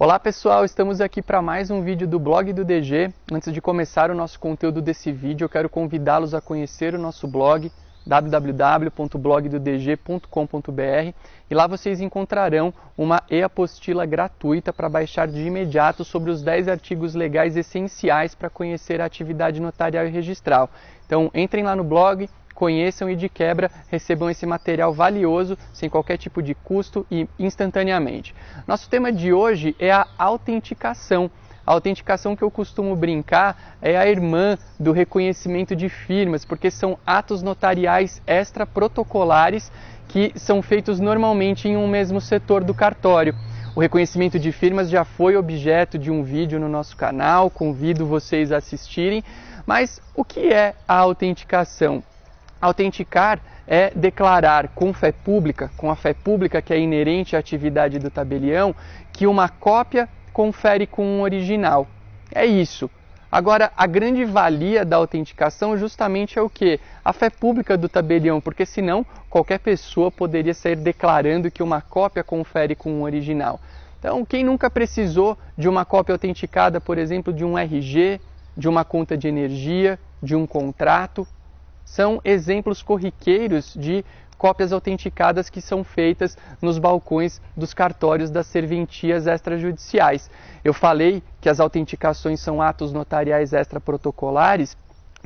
Olá pessoal, estamos aqui para mais um vídeo do blog do DG. Antes de começar o nosso conteúdo desse vídeo, eu quero convidá-los a conhecer o nosso blog www.blogdodg.com.br e lá vocês encontrarão uma e-apostila gratuita para baixar de imediato sobre os 10 artigos legais essenciais para conhecer a atividade notarial e registral. Então entrem lá no blog, conheçam e de quebra recebam esse material valioso sem qualquer tipo de custo e instantaneamente. Nosso tema de hoje é a autenticação. A autenticação que eu costumo brincar é a irmã do reconhecimento de firmas, porque são atos notariais extra-protocolares que são feitos normalmente em um mesmo setor do cartório. O reconhecimento de firmas já foi objeto de um vídeo no nosso canal, convido vocês a assistirem. Mas o que é a autenticação? Autenticar é declarar com fé pública, com a fé pública que é inerente à atividade do tabelião, que uma cópia confere com um original. É isso. Agora, a grande valia da autenticação justamente é o que? A fé pública do tabelião, porque senão qualquer pessoa poderia sair declarando que uma cópia confere com um original. Então, quem nunca precisou de uma cópia autenticada, por exemplo, de um RG, de uma conta de energia, de um contrato, são exemplos corriqueiros de cópias autenticadas que são feitas nos balcões dos cartórios das serventias extrajudiciais. Eu falei que as autenticações são atos notariais extraprotocolares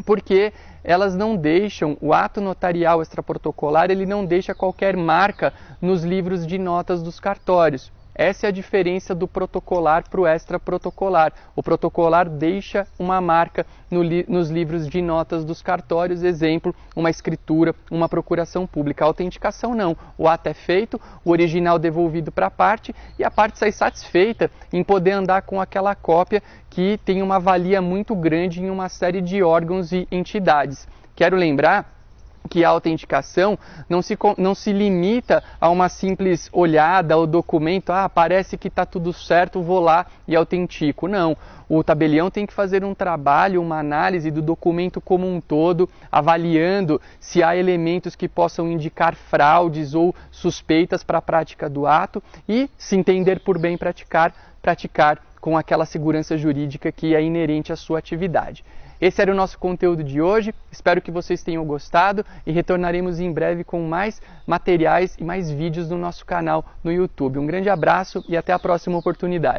porque elas não deixam, o ato notarial extraprotocolar, ele não deixa qualquer marca nos livros de notas dos cartórios. Essa é a diferença do protocolar para o extraprotocolar. O protocolar deixa uma marca no li nos livros de notas dos cartórios, exemplo, uma escritura, uma procuração pública. A autenticação não. O ato é feito, o original devolvido para a parte e a parte sai satisfeita em poder andar com aquela cópia que tem uma valia muito grande em uma série de órgãos e entidades. Quero lembrar que a autenticação não se, não se limita a uma simples olhada ao documento, ah, parece que está tudo certo, vou lá e autentico. Não, o tabelião tem que fazer um trabalho, uma análise do documento como um todo, avaliando se há elementos que possam indicar fraudes ou suspeitas para a prática do ato e, se entender por bem praticar, praticar com aquela segurança jurídica que é inerente à sua atividade. Esse era o nosso conteúdo de hoje. Espero que vocês tenham gostado e retornaremos em breve com mais materiais e mais vídeos no nosso canal no YouTube. Um grande abraço e até a próxima oportunidade.